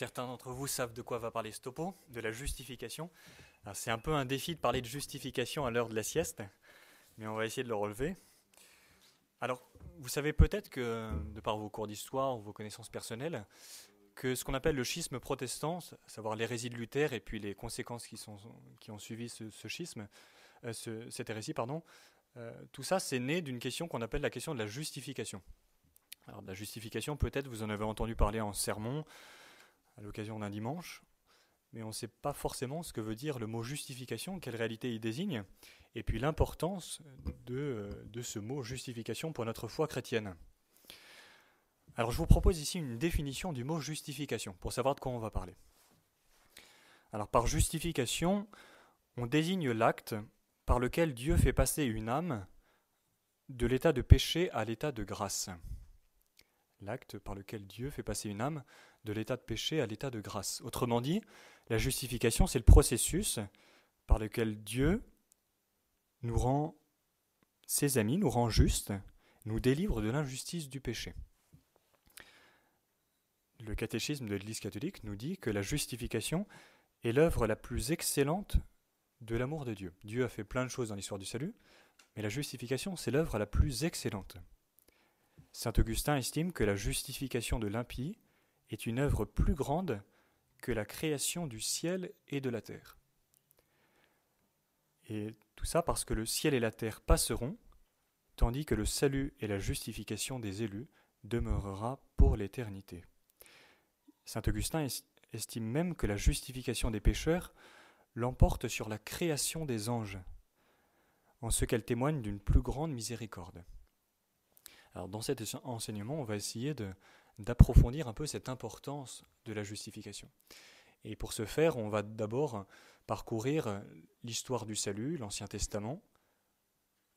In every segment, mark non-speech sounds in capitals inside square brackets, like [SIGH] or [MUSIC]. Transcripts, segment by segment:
certains d'entre vous savent de quoi va parler ce topo, de la justification. C'est un peu un défi de parler de justification à l'heure de la sieste, mais on va essayer de le relever. Alors, vous savez peut-être que, de par vos cours d'histoire ou vos connaissances personnelles, que ce qu'on appelle le schisme protestant, à savoir l'hérésie de Luther et puis les conséquences qui, sont, qui ont suivi ce, schisme, euh, cette hérésie, pardon, euh, tout ça, c'est né d'une question qu'on appelle la question de la justification. Alors, la justification, peut-être vous en avez entendu parler en sermon, à l'occasion d'un dimanche, mais on ne sait pas forcément ce que veut dire le mot justification, quelle réalité il désigne, et puis l'importance de, de ce mot justification pour notre foi chrétienne. Alors je vous propose ici une définition du mot justification, pour savoir de quoi on va parler. Alors par justification, on désigne l'acte par lequel Dieu fait passer une âme de l'état de péché à l'état de grâce. L'acte par lequel Dieu fait passer une âme de l'état de péché à l'état de grâce. Autrement dit, la justification, c'est le processus par lequel Dieu nous rend ses amis, nous rend justes, nous délivre de l'injustice du péché. Le catéchisme de l'Église catholique nous dit que la justification est l'œuvre la plus excellente de l'amour de Dieu. Dieu a fait plein de choses dans l'histoire du salut, mais la justification, c'est l'œuvre la plus excellente. Saint Augustin estime que la justification de l'impie est une œuvre plus grande que la création du ciel et de la terre. Et tout ça parce que le ciel et la terre passeront, tandis que le salut et la justification des élus demeurera pour l'éternité. Saint Augustin estime même que la justification des pécheurs l'emporte sur la création des anges, en ce qu'elle témoigne d'une plus grande miséricorde. Alors dans cet enseignement, on va essayer d'approfondir un peu cette importance de la justification. Et pour ce faire, on va d'abord parcourir l'histoire du salut, l'Ancien Testament,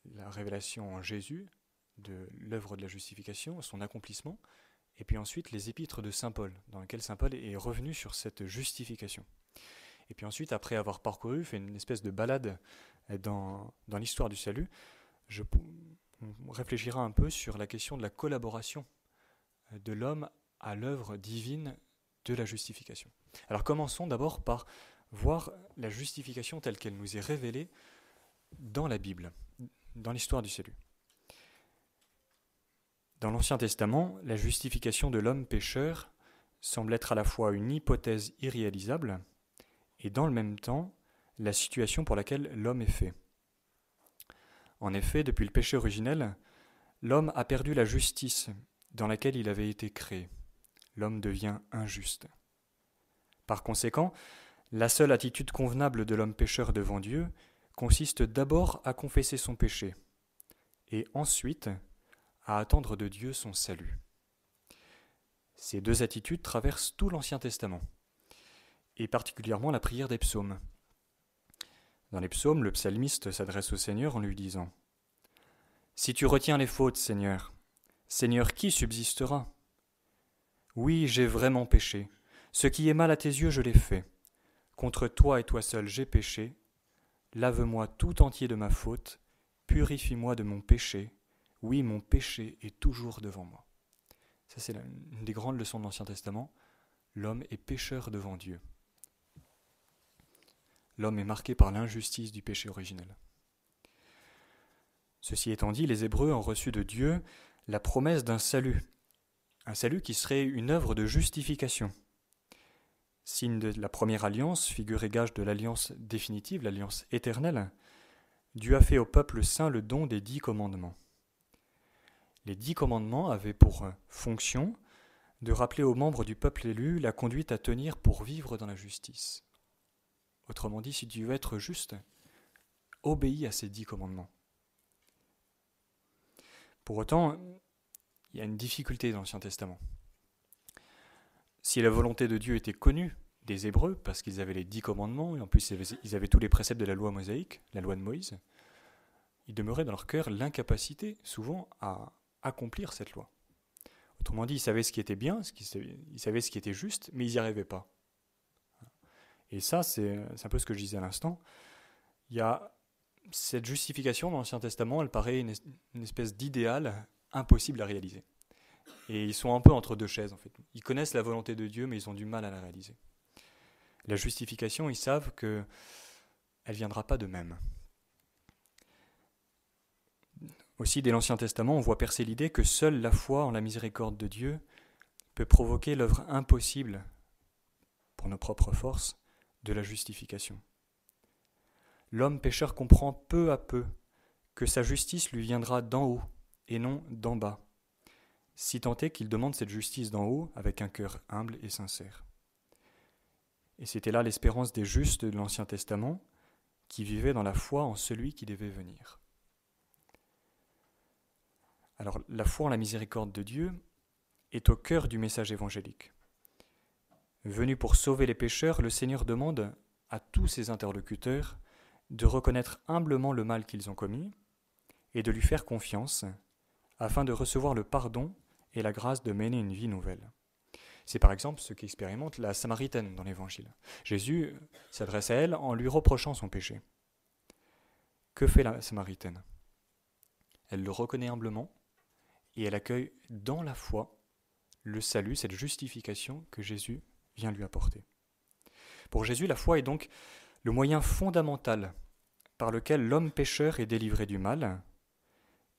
la révélation en Jésus de l'œuvre de la justification, son accomplissement, et puis ensuite les épîtres de Saint Paul, dans lesquelles Saint Paul est revenu sur cette justification. Et puis ensuite, après avoir parcouru, fait une espèce de balade dans, dans l'histoire du salut, je, on réfléchira un peu sur la question de la collaboration de l'homme à l'œuvre divine de la justification. Alors commençons d'abord par voir la justification telle qu'elle nous est révélée dans la Bible, dans l'histoire du salut. Dans l'Ancien Testament, la justification de l'homme pécheur semble être à la fois une hypothèse irréalisable, et dans le même temps la situation pour laquelle l'homme est fait. En effet, depuis le péché originel, l'homme a perdu la justice dans laquelle il avait été créé. L'homme devient injuste. Par conséquent, la seule attitude convenable de l'homme pécheur devant Dieu consiste d'abord à confesser son péché, et ensuite à attendre de Dieu son salut. Ces deux attitudes traversent tout l'Ancien Testament et particulièrement la prière des psaumes. Dans les psaumes, le psalmiste s'adresse au Seigneur en lui disant Si tu retiens les fautes, Seigneur, Seigneur, qui subsistera? Oui, j'ai vraiment péché. Ce qui est mal à tes yeux, je l'ai fait. Contre toi et toi seul, j'ai péché. Lave-moi tout entier de ma faute, purifie-moi de mon péché. Oui, mon péché est toujours devant moi. Ça, c'est une des grandes leçons de l'Ancien Testament. L'homme est pécheur devant Dieu l'homme est marqué par l'injustice du péché originel. Ceci étant dit, les Hébreux ont reçu de Dieu la promesse d'un salut, un salut qui serait une œuvre de justification. Signe de la première alliance, figure et gage de l'alliance définitive, l'alliance éternelle, Dieu a fait au peuple saint le don des dix commandements. Les dix commandements avaient pour fonction de rappeler aux membres du peuple élu la conduite à tenir pour vivre dans la justice. Autrement dit, si tu veux être juste, obéis à ces dix commandements. Pour autant, il y a une difficulté dans l'Ancien Testament. Si la volonté de Dieu était connue des Hébreux, parce qu'ils avaient les dix commandements, et en plus ils avaient tous les préceptes de la loi mosaïque, la loi de Moïse, il demeurait dans leur cœur l'incapacité, souvent, à accomplir cette loi. Autrement dit, ils savaient ce qui était bien, ils savaient ce qui était juste, mais ils n'y arrivaient pas. Et ça, c'est un peu ce que je disais à l'instant. Il y a cette justification dans l'Ancien Testament, elle paraît une, espèce d'idéal impossible à réaliser. Et ils sont un peu entre deux chaises, en fait. Ils connaissent la volonté de Dieu, mais ils ont du mal à la réaliser. La justification, ils savent que elle viendra pas de même. Aussi, dès l'Ancien Testament, on voit percer l'idée que seule la foi en la miséricorde de Dieu peut provoquer l'œuvre impossible, pour nos propres forces, de la justification. L'homme pécheur comprend peu à peu que sa justice lui viendra d'en haut et non d'en bas, si tant est qu'il demande cette justice d'en haut avec un cœur humble et sincère. Et c'était là l'espérance des justes de l'Ancien Testament, qui vivaient dans la foi en celui qui devait venir. Alors la foi en la miséricorde de Dieu est au cœur du message évangélique. Venu pour sauver les pécheurs, le Seigneur demande à tous ses interlocuteurs de reconnaître humblement le mal qu'ils ont commis et de lui faire confiance afin de recevoir le pardon et la grâce de mener une vie nouvelle. C'est par exemple ce qu'expérimente la Samaritaine dans l'Évangile. Jésus s'adresse à elle en lui reprochant son péché. Que fait la Samaritaine? Elle le reconnaît humblement et elle accueille dans la foi le salut, cette justification que Jésus vient lui apporter. Pour Jésus, la foi est donc le moyen fondamental par lequel l'homme pécheur est délivré du mal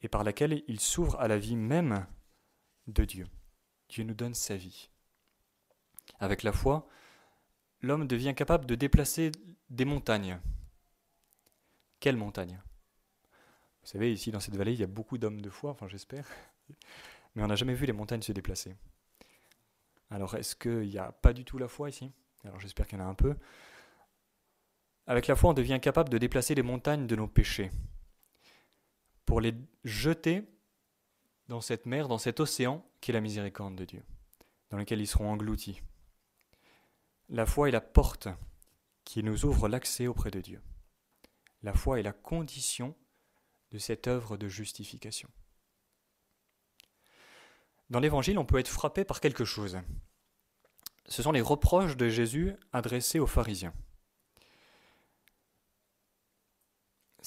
et par laquelle il s'ouvre à la vie même de Dieu. Dieu nous donne sa vie. Avec la foi, l'homme devient capable de déplacer des montagnes. Quelles montagnes? Vous savez, ici dans cette vallée, il y a beaucoup d'hommes de foi, enfin j'espère, mais on n'a jamais vu les montagnes se déplacer. Alors est-ce qu'il n'y a pas du tout la foi ici? Alors j'espère qu'il y en a un peu. Avec la foi, on devient capable de déplacer les montagnes de nos péchés pour les jeter dans cette mer, dans cet océan qui est la miséricorde de Dieu, dans lequel ils seront engloutis. La foi est la porte qui nous ouvre l'accès auprès de Dieu. La foi est la condition de cette œuvre de justification. Dans l'Évangile, on peut être frappé par quelque chose. Ce sont les reproches de Jésus adressés aux pharisiens.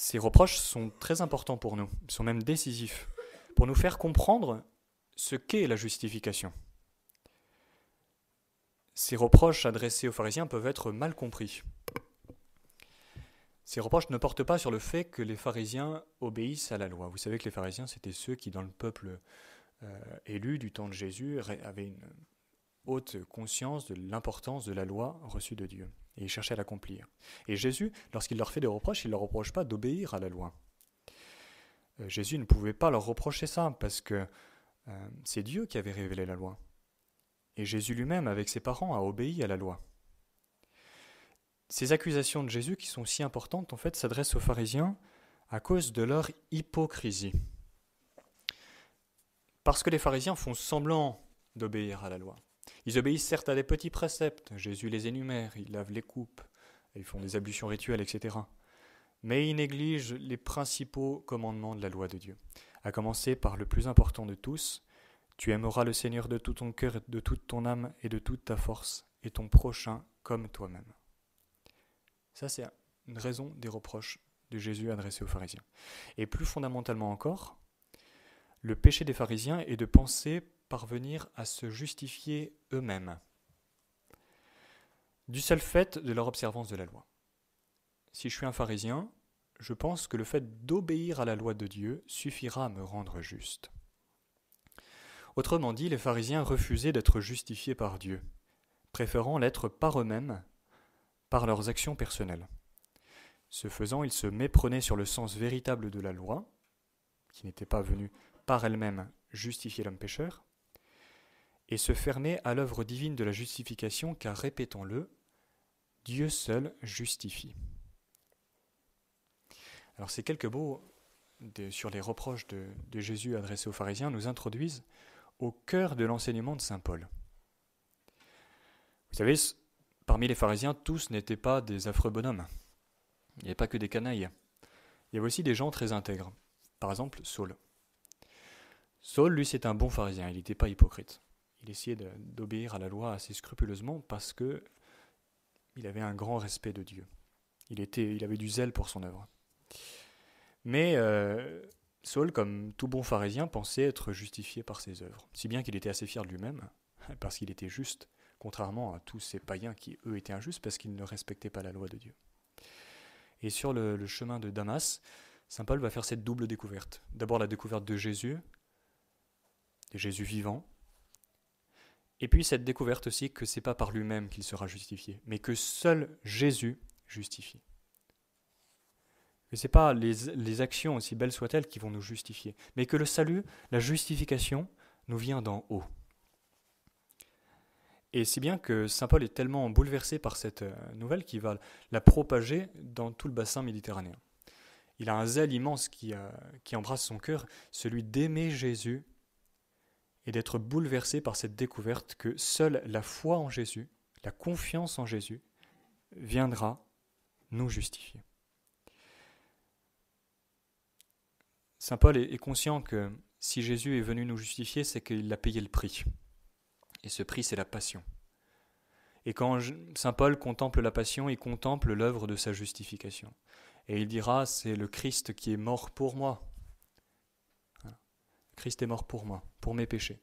Ces reproches sont très importants pour nous, sont même décisifs, pour nous faire comprendre ce qu'est la justification. Ces reproches adressés aux pharisiens peuvent être mal compris. Ces reproches ne portent pas sur le fait que les pharisiens obéissent à la loi. Vous savez que les pharisiens, c'était ceux qui, dans le peuple euh, élu du temps de Jésus, avaient une haute conscience de l'importance de la loi reçue de Dieu. Et ils cherchaient à l'accomplir. Et Jésus, lorsqu'il leur fait des reproches, il ne leur reproche pas d'obéir à la loi. Euh, Jésus ne pouvait pas leur reprocher ça, parce que euh, c'est Dieu qui avait révélé la loi. Et Jésus lui-même, avec ses parents, a obéi à la loi. Ces accusations de Jésus, qui sont si importantes, en fait, s'adressent aux pharisiens à cause de leur hypocrisie. Parce que les pharisiens font semblant d'obéir à la loi. Ils obéissent certes à des petits préceptes, Jésus les énumère, ils lavent les coupes, ils font des ablutions rituelles, etc. Mais ils négligent les principaux commandements de la loi de Dieu, à commencer par le plus important de tous, tu aimeras le Seigneur de tout ton cœur, de toute ton âme et de toute ta force, et ton prochain comme toi-même. Ça, c'est une raison des reproches de Jésus adressés aux pharisiens. Et plus fondamentalement encore, le péché des pharisiens est de penser parvenir à se justifier eux-mêmes, du seul fait de leur observance de la loi. Si je suis un pharisien, je pense que le fait d'obéir à la loi de Dieu suffira à me rendre juste. Autrement dit, les pharisiens refusaient d'être justifiés par Dieu, préférant l'être par eux-mêmes, par leurs actions personnelles. Ce faisant, ils se méprenaient sur le sens véritable de la loi, qui n'était pas venue par elle-même justifier l'homme pécheur, et se fermaient à l'œuvre divine de la justification, car, répétons-le, Dieu seul justifie. Alors ces quelques mots sur les reproches de Jésus adressés aux pharisiens nous introduisent au cœur de l'enseignement de Saint Paul. Vous savez, parmi les pharisiens, tous n'étaient pas des affreux bonhommes. Il n'y avait pas que des canailles. Il y avait aussi des gens très intègres. Par exemple, Saul. Saul, lui, c'est un bon pharisien, il n'était pas hypocrite. Il essayait d'obéir à la loi assez scrupuleusement parce que il avait un grand respect de Dieu. Il, était, il avait du zèle pour son œuvre. Mais euh, Saul, comme tout bon pharisien, pensait être justifié par ses œuvres, si bien qu'il était assez fier de lui-même, [LAUGHS] parce qu'il était juste, contrairement à tous ces païens qui, eux, étaient injustes parce qu'ils ne respectaient pas la loi de Dieu. Et sur le, chemin de Damas, Saint Paul va faire cette double découverte. D'abord la découverte de Jésus, de Jésus vivant, et puis cette découverte aussi que c'est pas par lui-même qu'il sera justifié, mais que seul Jésus justifie. Que ce n'est pas les, les actions, aussi belles soient-elles, qui vont nous justifier, mais que le salut, la justification, nous vient d'en haut. Et si bien que Saint Paul est tellement bouleversé par cette euh, nouvelle qu'il va la propager dans tout le bassin méditerranéen. Il a un zèle immense qui, euh, qui embrasse son cœur, celui d'aimer Jésus et d'être bouleversé par cette découverte que seule la foi en Jésus, la confiance en Jésus, viendra nous justifier. Saint Paul est conscient que si Jésus est venu nous justifier, c'est qu'il a payé le prix. Et ce prix, c'est la passion. Et quand Saint Paul contemple la passion, il contemple l'œuvre de sa justification. Et il dira, c'est le Christ qui est mort pour moi. Christ est mort pour moi, pour mes péchés.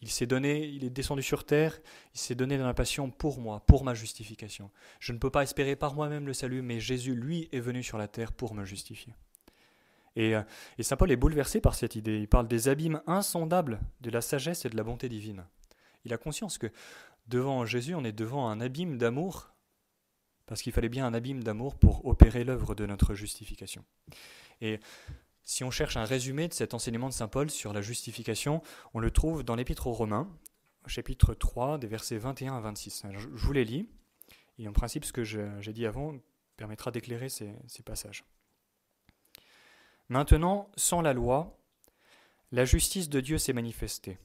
Il s'est donné, il est descendu sur terre, il s'est donné dans la passion pour moi, pour ma justification. Je ne peux pas espérer par moi-même le salut, mais Jésus, lui, est venu sur la terre pour me justifier. Et, euh, et Saint Paul est bouleversé par cette idée. Il parle des abîmes insondables de la sagesse et de la bonté divine. Il a conscience que devant Jésus, on est devant un abîme d'amour, parce qu'il fallait bien un abîme d'amour pour opérer l'œuvre de notre justification. Et si on cherche un résumé de cet enseignement de Saint Paul sur la justification, on le trouve dans l'Épître aux Romains, chapitre 3, des versets 21 à 26. Je vous les lis, et en principe, ce que j'ai dit avant permettra d'éclairer ces, ces passages. Maintenant, sans la loi, la justice de Dieu s'est manifestée,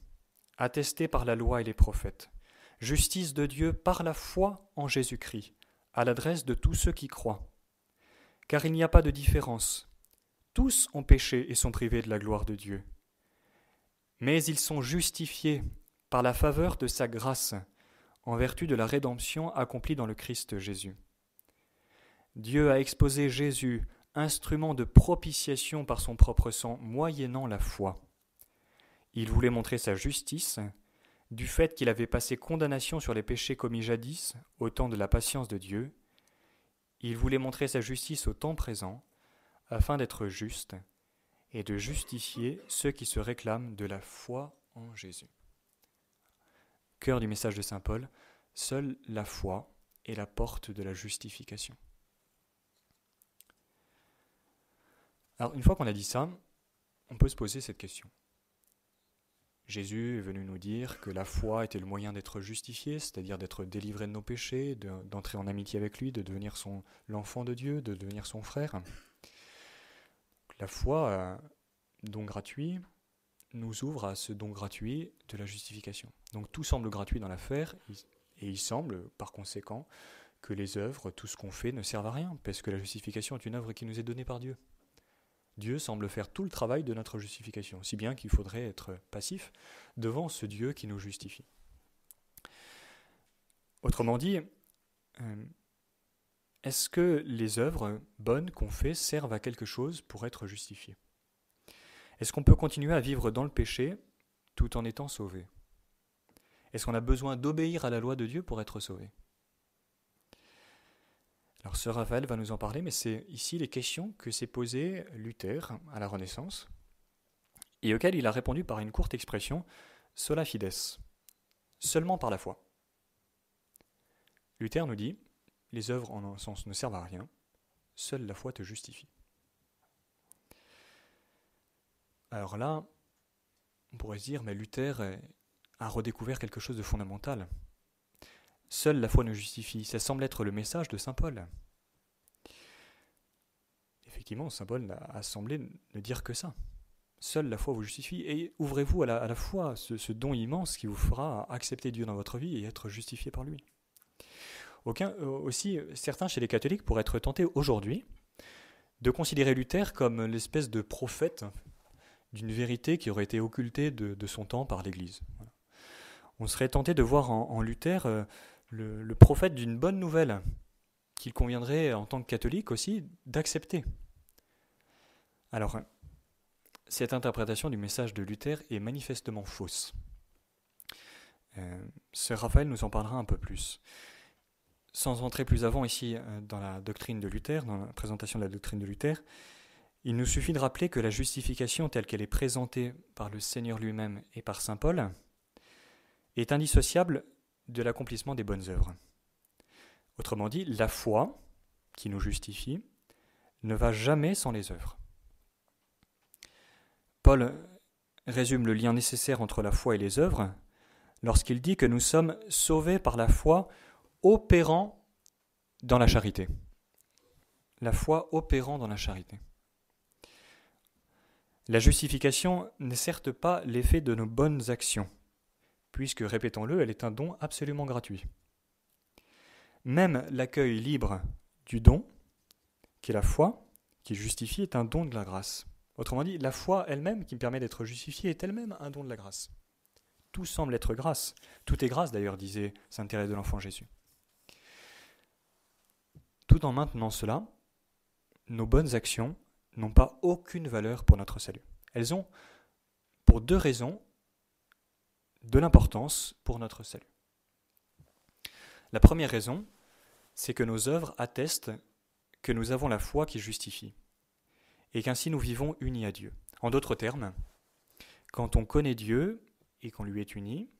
attestée par la loi et les prophètes. Justice de Dieu par la foi en Jésus-Christ, à l'adresse de tous ceux qui croient. Car il n'y a pas de différence tous ont péché et sont privés de la gloire de Dieu. Mais ils sont justifiés par la faveur de sa grâce, en vertu de la rédemption accomplie dans le Christ Jésus. Dieu a exposé Jésus, instrument de propitiation par son propre sang, moyennant la foi. Il voulait montrer sa justice, du fait qu'il avait passé condamnation sur les péchés commis jadis, au temps de la patience de Dieu. Il voulait montrer sa justice au temps présent, afin d'être juste et de justifier ceux qui se réclament de la foi en Jésus. Cœur du message de Saint Paul, seule la foi est la porte de la justification. Alors une fois qu'on a dit ça, on peut se poser cette question. Jésus est venu nous dire que la foi était le moyen d'être justifié, c'est-à-dire d'être délivré de nos péchés, d'entrer en amitié avec lui, de devenir son l'enfant de Dieu, de devenir son frère. La foi, euh, don gratuit, nous ouvre à ce don gratuit de la justification. Donc tout semble gratuit dans l'affaire, et il semble, par conséquent, que les œuvres, tout ce qu'on fait, ne servent à rien, parce que la justification est une œuvre qui nous est donnée par Dieu. Dieu semble faire tout le travail de notre justification, si bien qu'il faudrait être passif devant ce Dieu qui nous justifie. Autrement dit, euh, est-ce que les œuvres bonnes qu'on fait servent à quelque chose pour être justifiées? Est-ce qu'on peut continuer à vivre dans le péché tout en étant sauvé? Est-ce qu'on a besoin d'obéir à la loi de Dieu pour être sauvé? Alors ce Raphaël va nous en parler, mais c'est ici les questions que s'est posées Luther à la Renaissance et auxquelles il a répondu par une courte expression sola fides, seulement par la foi. Luther nous dit les œuvres en un sens ne servent à rien, seule la foi te justifie. Alors là, on pourrait se dire, mais Luther a redécouvert quelque chose de fondamental. Seule la foi nous justifie, ça semble être le message de Saint Paul. Effectivement, Saint Paul a semblé ne dire que ça. Seule la foi vous justifie, et ouvrez-vous à la, foi, ce don immense qui vous fera accepter Dieu dans votre vie et être justifié par lui. Euh, aussi, certains chez les catholiques pourraient être tentés aujourd'hui de considérer Luther comme l'espèce de prophète d'une vérité qui aurait été occultée de, son temps par l'Église. On serait tenté de voir en, Luther euh, le, prophète d'une bonne nouvelle qu'il conviendrait en tant que catholique aussi d'accepter. Alors, cette interprétation du message de Luther est manifestement fausse. Euh, Raphaël nous en parlera un peu plus. Sans entrer plus avant ici euh, dans la doctrine de Luther, dans la présentation de la doctrine de Luther, il nous suffit de rappeler que la justification telle qu'elle est présentée par le Seigneur lui-même et par Saint Paul est indissociable de l'accomplissement des bonnes œuvres. Autrement dit, la foi qui nous justifie ne va jamais sans les œuvres. Paul résume le lien nécessaire entre la foi et les œuvres lorsqu'il dit que nous sommes sauvés par la foi opérant dans la charité. La foi opérant dans la charité. La justification n'est certes pas l'effet de nos bonnes actions, puisque, répétons-le, elle est un don absolument gratuit. Même l'accueil libre du don, qui est la foi, qui justifie, est un don de la grâce. Autrement dit, la foi elle-même qui me permet d'être justifié est elle-même un don de la grâce. Tout semble être grâce. Tout est grâce d'ailleurs, disait Saint Thérèse de l'Enfant Jésus. Tout en maintenant cela, nos bonnes actions n'ont pas aucune valeur pour notre salut. Elles ont, pour deux raisons, de l'importance pour notre salut. La première raison, c'est que nos œuvres attestent que nous avons la foi qui justifie, et qu'ainsi nous vivons unis à Dieu. En d'autres termes, quand on connaît Dieu et qu'on lui est uni,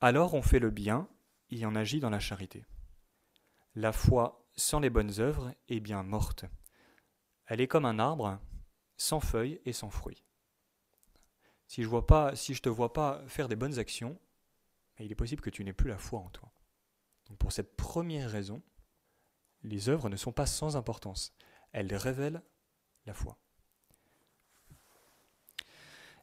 alors on fait le bien et on agit dans la charité. La foi sans les bonnes œuvres est bien morte. Elle est comme un arbre sans feuilles et sans fruits. Si je vois pas, si je te vois pas faire des bonnes actions, il est possible que tu n'aies plus la foi en toi. Donc pour cette première raison, les œuvres ne sont pas sans importance. Elles révèlent la foi.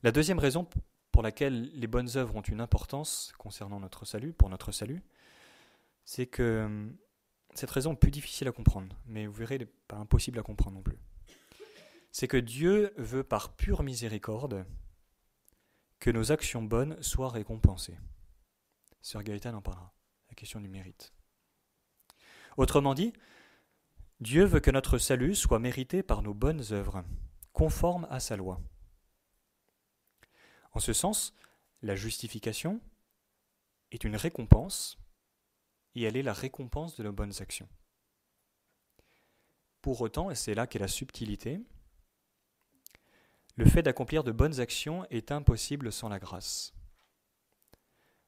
La deuxième raison pour laquelle les bonnes œuvres ont une importance concernant notre salut, pour notre salut, c'est que cette raison plus difficile à comprendre, mais vous verrez, elle n'est pas impossible à comprendre non plus. C'est que Dieu veut par pure miséricorde que nos actions bonnes soient récompensées. Sœur Gaëtan en parlera, la question du mérite. Autrement dit, Dieu veut que notre salut soit mérité par nos bonnes œuvres, conformes à sa loi. En ce sens, la justification est une récompense et elle est la récompense de nos bonnes actions. Pour autant, et c'est là qu'est la subtilité, le fait d'accomplir de bonnes actions est impossible sans la grâce.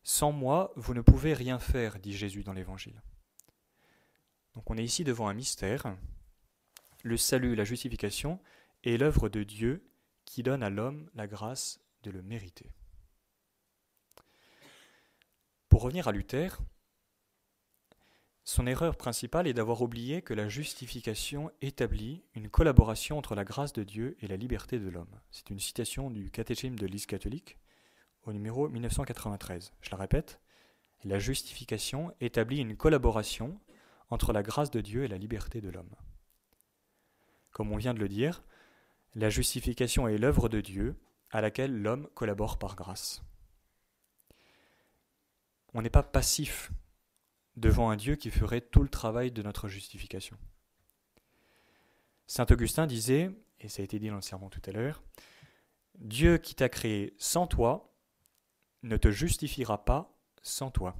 Sans moi, vous ne pouvez rien faire, dit Jésus dans l'Évangile. Donc on est ici devant un mystère. Le salut, la justification est l'œuvre de Dieu qui donne à l'homme la grâce de le mériter. Pour revenir à Luther, son erreur principale est d'avoir oublié que la justification établit une collaboration entre la grâce de Dieu et la liberté de l'homme. C'est une citation du catéchisme de l'Église catholique au numéro 1993. Je la répète, la justification établit une collaboration entre la grâce de Dieu et la liberté de l'homme. Comme on vient de le dire, la justification est l'œuvre de Dieu à laquelle l'homme collabore par grâce. On n'est pas passif devant un Dieu qui ferait tout le travail de notre justification. Saint Augustin disait, et ça a été dit dans le sermon tout à l'heure, Dieu qui t'a créé sans toi ne te justifiera pas sans toi.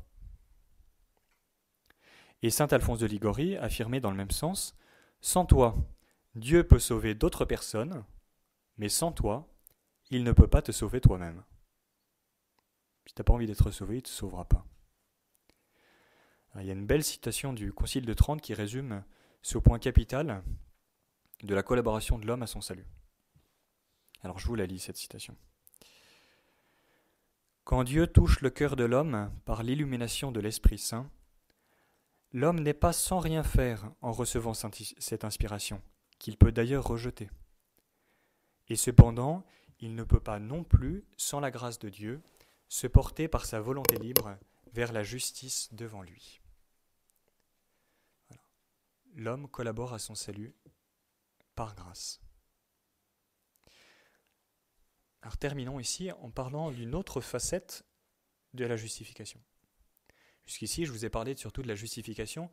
Et saint Alphonse de Ligorie affirmait dans le même sens Sans toi, Dieu peut sauver d'autres personnes, mais sans toi, il ne peut pas te sauver toi-même. Si tu n'as pas envie d'être sauvé, il ne te sauvera pas. Il y a une belle citation du Concile de Trente qui résume ce point capital de la collaboration de l'homme à son salut. Alors je vous la lis, cette citation. Quand Dieu touche le cœur de l'homme par l'illumination de l'Esprit Saint, L'homme n'est pas sans rien faire en recevant cette inspiration, qu'il peut d'ailleurs rejeter. Et cependant, il ne peut pas non plus, sans la grâce de Dieu, se porter par sa volonté libre vers la justice devant lui. L'homme collabore à son salut par grâce. Alors terminons ici en parlant d'une autre facette de la justification. Jusqu'ici, je vous ai parlé surtout de la justification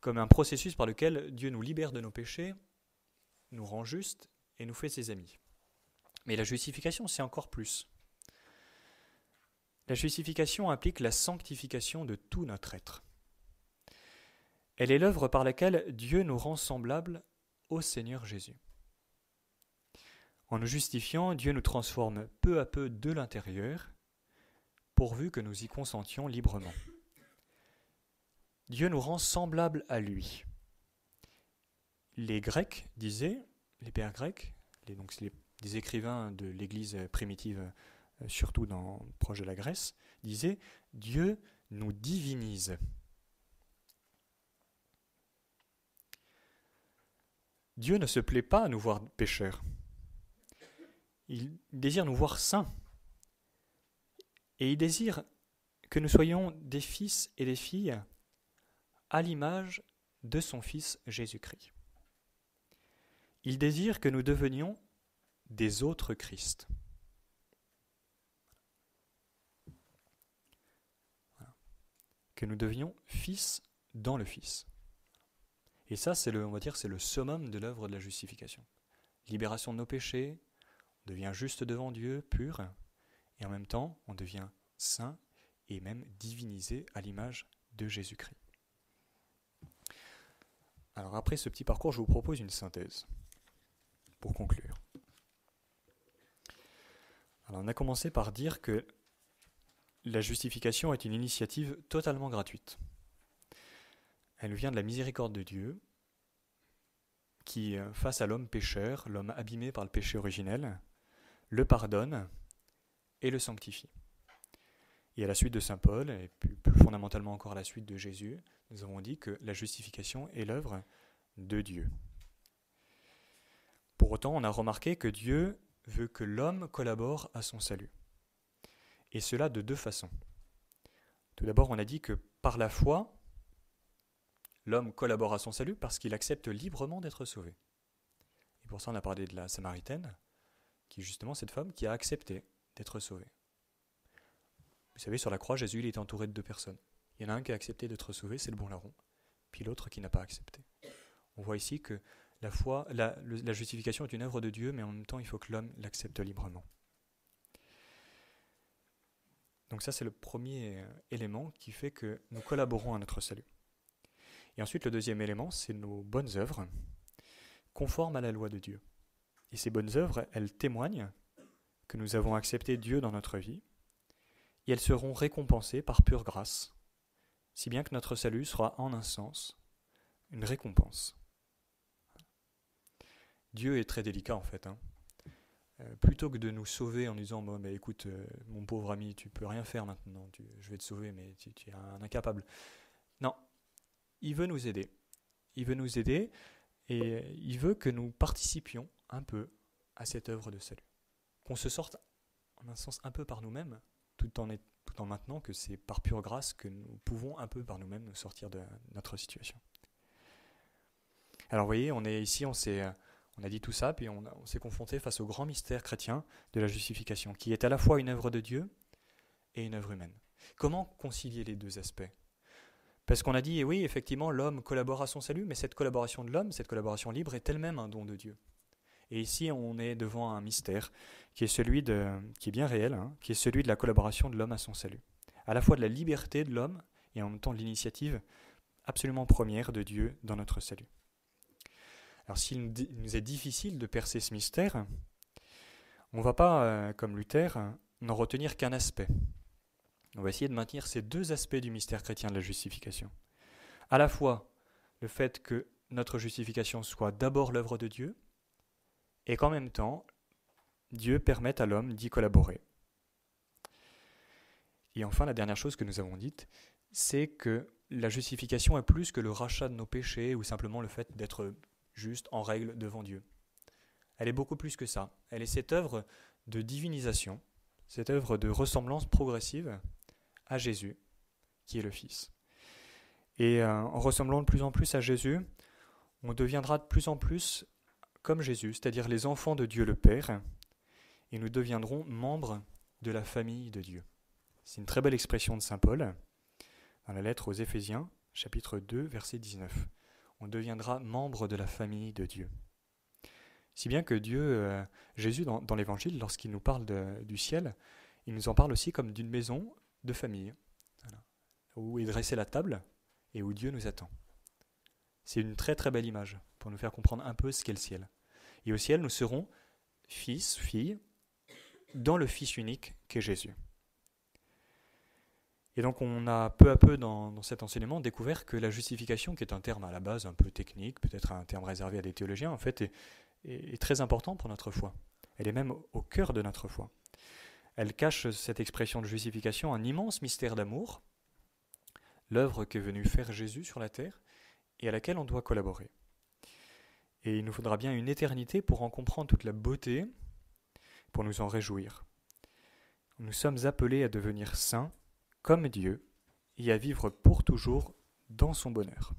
comme un processus par lequel Dieu nous libère de nos péchés, nous rend justes et nous fait ses amis. Mais la justification, c'est encore plus. La justification implique la sanctification de tout notre être. Elle est l'œuvre par laquelle Dieu nous rend semblables au Seigneur Jésus. En nous justifiant, Dieu nous transforme peu à peu de l'intérieur, pourvu que nous y consentions librement. Dieu nous rend semblables à lui. Les Grecs disaient, les pères grecs, les, écrivains de l'Église primitive, euh, surtout dans, proche de la Grèce, disaient Dieu nous divinise. Dieu ne se plaît pas à nous voir pécheurs. Il désire nous voir saints. Et il désire que nous soyons des fils et des filles à l'image de son Fils Jésus-Christ. Il désire que nous devenions des autres Christ. Que nous devenions fils dans le Fils. Et ça, c'est le, on va dire, c'est le summum de l'œuvre de la justification. Libération de nos péchés, on devient juste devant Dieu, pur, et en même temps, on devient saint et même divinisé à l'image de Jésus-Christ. Alors après ce petit parcours, je vous propose une synthèse pour conclure. Alors on a commencé par dire que la justification est une initiative totalement gratuite. Elle vient de la miséricorde de Dieu, qui, euh, face à l'homme pécheur, l'homme abîmé par le péché originel, le pardonne et le sanctifie. Et à la suite de Saint Paul, et plus, fondamentalement encore à la suite de Jésus, nous avons dit que la justification est l'œuvre de Dieu. Pour autant, on a remarqué que Dieu veut que l'homme collabore à son salut. Et cela de deux façons. Tout d'abord, on a dit que par la foi, L'homme collabore à son salut parce qu'il accepte librement d'être sauvé. Et pour ça, on a parlé de la Samaritaine, qui est justement cette femme qui a accepté d'être sauvée. Vous savez, sur la croix, Jésus il est entouré de deux personnes. Il y en a un qui a accepté d'être sauvé, c'est le bon larron, puis l'autre qui n'a pas accepté. On voit ici que la foi, la, la justification est une œuvre de Dieu, mais en même temps, il faut que l'homme l'accepte librement. Donc ça, c'est le premier élément qui fait que nous collaborons à notre salut. Et ensuite, le deuxième élément, c'est nos bonnes œuvres, conformes à la loi de Dieu. Et ces bonnes œuvres, elles témoignent que nous avons accepté Dieu dans notre vie, et elles seront récompensées par pure grâce, si bien que notre salut sera en un sens une récompense. Dieu est très délicat en fait. Hein. Euh, plutôt que de nous sauver en disant bon, écoute, euh, mon pauvre ami, tu peux rien faire maintenant, je vais te sauver, mais tu es un incapable. Non, il veut nous aider. Il veut nous aider et il veut que nous participions un peu à cette œuvre de salut. Qu'on se sorte en un sens un peu par nous-mêmes, tout en, maintenant que c'est par pure grâce que nous pouvons un peu par nous-mêmes nous sortir de notre situation. Alors vous voyez, on est ici, on s'est on a dit tout ça, puis on, on s'est confronté face au grand mystère chrétien de la justification, qui est à la fois une œuvre de Dieu et une œuvre humaine. Comment concilier les deux aspects? Parce qu'on a dit, oui, effectivement, l'homme collabore à son salut, mais cette collaboration de l'homme, cette collaboration libre, est elle-même un don de Dieu. Et ici, on est devant un mystère qui est bien réel, hein, qui est celui de la collaboration de l'homme à son salut. À la fois de la liberté de l'homme et en même temps de l'initiative absolument première de Dieu dans notre salut. Alors, s'il nous est difficile de percer ce mystère, on ne va pas, euh, comme Luther, n'en retenir qu'un aspect. On va essayer de maintenir ces deux aspects du mystère chrétien de la justification. À la fois le fait que notre justification soit d'abord l'œuvre de Dieu, et qu'en même temps, Dieu permette à l'homme d'y collaborer. Et enfin, la dernière chose que nous avons dite, c'est que la justification est plus que le rachat de nos péchés ou simplement le fait d'être juste en règle devant Dieu. Elle est beaucoup plus que ça. Elle est cette œuvre de divinisation, cette œuvre de ressemblance progressive à Jésus, qui est le Fils. Et euh, en ressemblant de plus en plus à Jésus, on deviendra de plus en plus comme Jésus, c'est-à-dire les enfants de Dieu le Père, et nous deviendrons membres de la famille de Dieu. C'est une très belle expression de Saint Paul dans la lettre aux Éphésiens, chapitre 2, verset 19. On deviendra membre de la famille de Dieu. Si bien que Dieu, euh, Jésus, dans, l'Évangile, lorsqu'il nous parle du ciel, il nous en parle aussi comme d'une maison de famille, où est dressée la table et où Dieu nous attend. C'est une très très belle image pour nous faire comprendre un peu ce qu'est le ciel. Et au ciel, nous serons fils, filles, dans le Fils unique qu'est Jésus. Et donc on a peu à peu dans, cet enseignement découvert que la justification, qui est un terme à la base un peu technique, peut-être un terme réservé à des théologiens, en fait est, est très important pour notre foi. Elle est même au cœur de notre foi. Elle cache cette expression de justification un immense mystère d'amour, l'œuvre qu'est venu faire Jésus sur la terre et à laquelle on doit collaborer. Et il nous faudra bien une éternité pour en comprendre toute la beauté, pour nous en réjouir. Nous sommes appelés à devenir saints comme Dieu et à vivre pour toujours dans son bonheur.